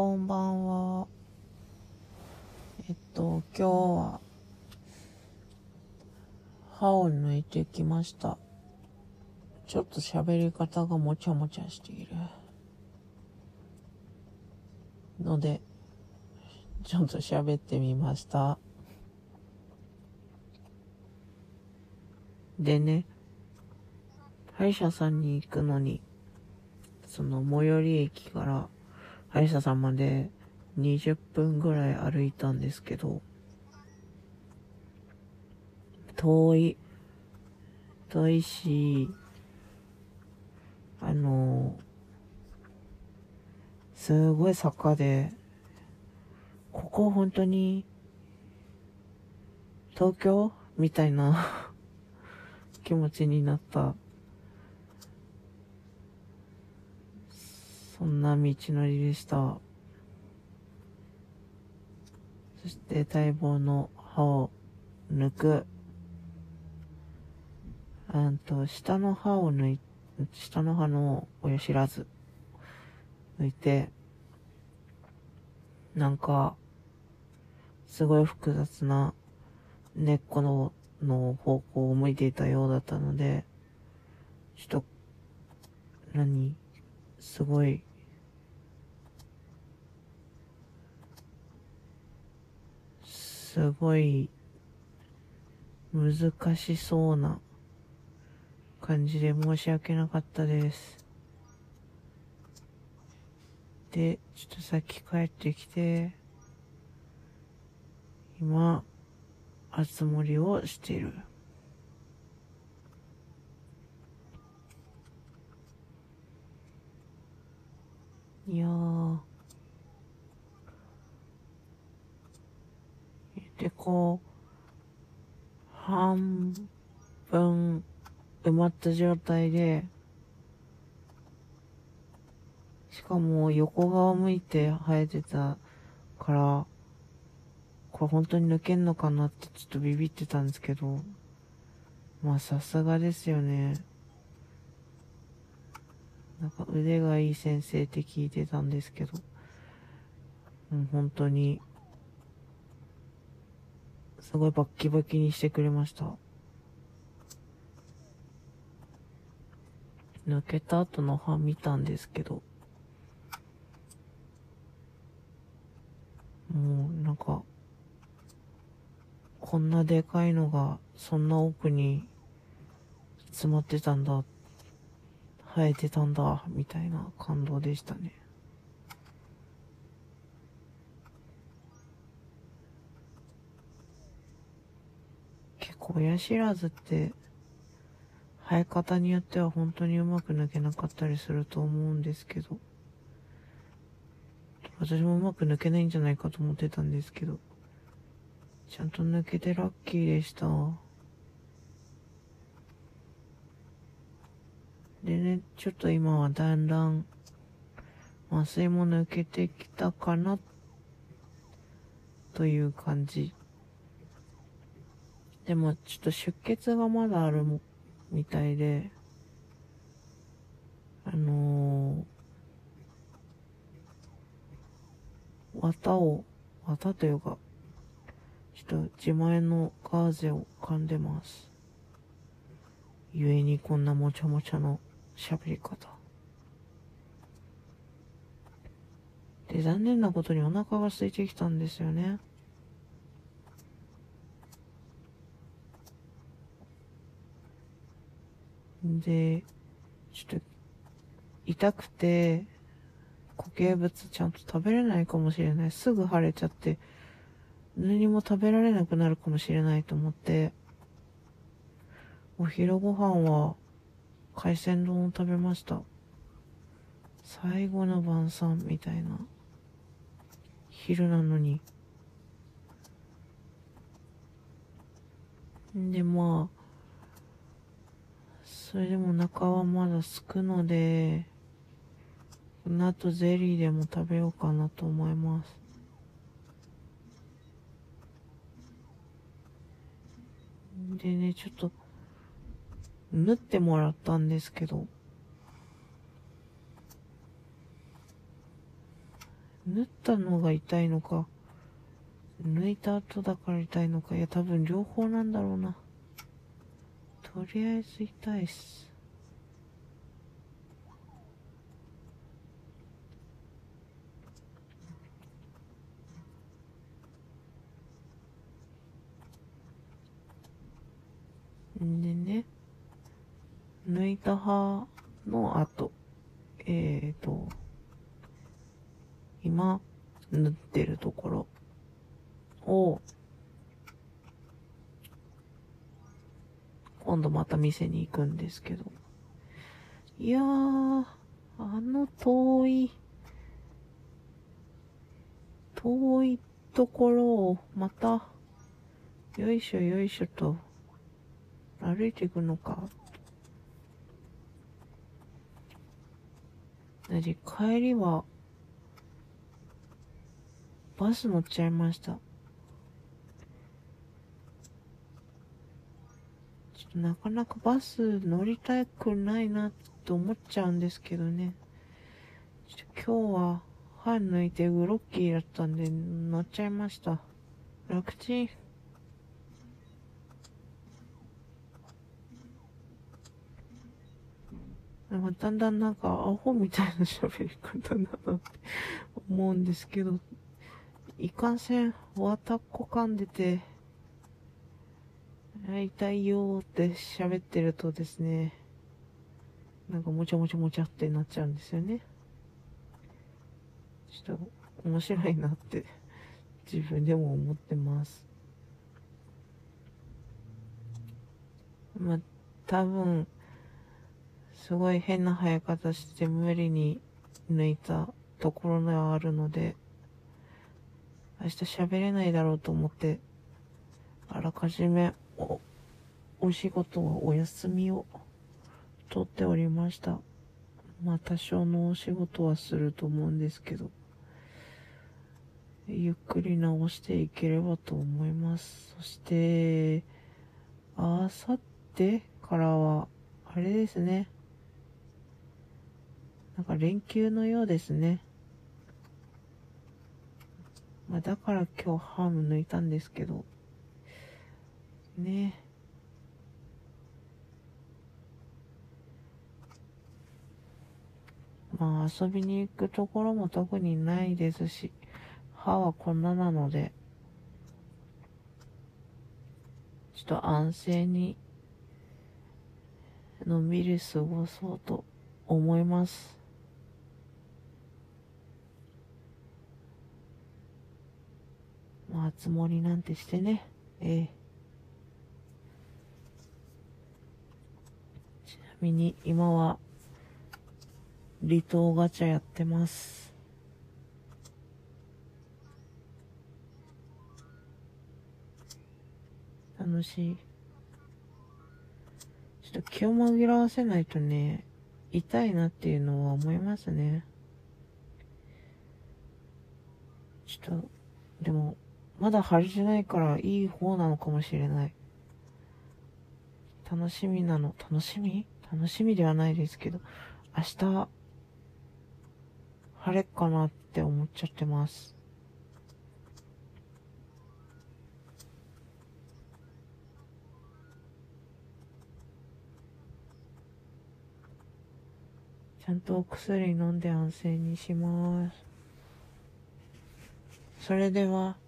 こんばんは。えっと、今日は、歯を抜いてきました。ちょっと喋り方がもちゃもちゃしている。ので、ちょっと喋ってみました。でね、歯医者さんに行くのに、その最寄り駅から歯医者さんまで20分ぐらい歩いたんですけど、遠い、遠いし、あの、すごい坂で、ここ本当に、東京？みたいな 気持ちになった。そんな道のりでした。そして待望の歯を抜く。うんと、下の歯を抜い、下の歯の親知らず抜いて、なんか、すごい複雑な根っこのの方向を向いていたようだったので、ちょっと、何？すごい、すごい難しそうな感じで申し訳なかったです。で、ちょっとさっき帰ってきて、今、あつ森をしてる。いやー。で、こう、半分埋まった状態で、しかも横側向いて生えてたから、これ本当に抜けんのかなってちょっとビビってたんですけど、まあさすがですよね。なんか腕がいい先生って聞いてたんですけど、もう本当に、すごいバッキバキにしてくれました。抜けた後の歯見たんですけど、もうなんか、こんなでかいのがそんな奥に詰まってたんだ、生えてたんだ、みたいな感動でしたね。親知らずって生え方によっては本当にうまく抜けなかったりすると思うんですけど。私もうまく抜けないんじゃないかと思ってたんですけど。ちゃんと抜けてラッキーでした。でねちょっと今はだんだん麻酔も抜けてきたかなという感じ。でもちょっと出血がまだあるもみたいで、あのー、綿を、綿というか、ちょっと自前のガーゼを噛んでます。ゆえにこんなもちゃもちゃの喋り方。で、残念なことにお腹が空いてきたんですよね。で、ちょっと、痛くて、固形物ちゃんと食べれないかもしれない。すぐ腫れちゃって、何も食べられなくなるかもしれないと思って、お昼ご飯は海鮮丼を食べました。最後の晩餐みたいな。昼なのに。で、まあ、それでもお腹はまだすくので、この後ゼリーでも食べようかなと思います。でね、ちょっと、縫ってもらったんですけど、縫ったのが痛いのか、抜いた後だから痛いのか、いや多分両方なんだろうな。とりあえず痛いっす。んでね、抜いた歯の後、えーと、今、縫ってるところを、今度また店に行くんですけど、いやー、あの遠い、遠いところをまた、よいしょよいしょと、歩いていくのか。なじ、帰りは、バス乗っちゃいました。ちょっなかなかバス乗りたくないなって思っちゃうんですけどね。今日は歯抜いてグロッキーだったんで乗っちゃいました。楽ちん。だんだんなんかアホみたいな喋り方だなって思うんですけど、いかんせん、わたっこ噛んでて、痛いよーって喋ってるとですね、なんかもちゃもちゃもちゃってなっちゃうんですよね。ちょっと面白いなって自分でも思ってます。まあ、多分、すごい変な生え方して無理に抜いたところがあるので、明日喋れないだろうと思って、あらかじめお、仕事はお休みを取っておりました。まあ多少のお仕事はすると思うんですけど、ゆっくり直していければと思います。そして、あさってからは、あれですね。なんか連休のようですね。まあ、だから今日ハーム抜いたんですけど、ねまあ遊びに行くところも特にないですし、歯はこんななので、ちょっと安静に、のんびり過ごそうと思います。まあ、つもりなんてしてね。ええちなみに今は、離島ガチャやってます。楽しい。ちょっと気を紛らわせないとね、痛いなっていうのは思いますね。ちょっと、でも、まだ腫れてないからいい方なのかもしれない。楽しみなの。楽しみ？楽しみではないですけど、明日、晴れっかなって思っちゃってます。ちゃんとお薬飲んで安静にします。それでは。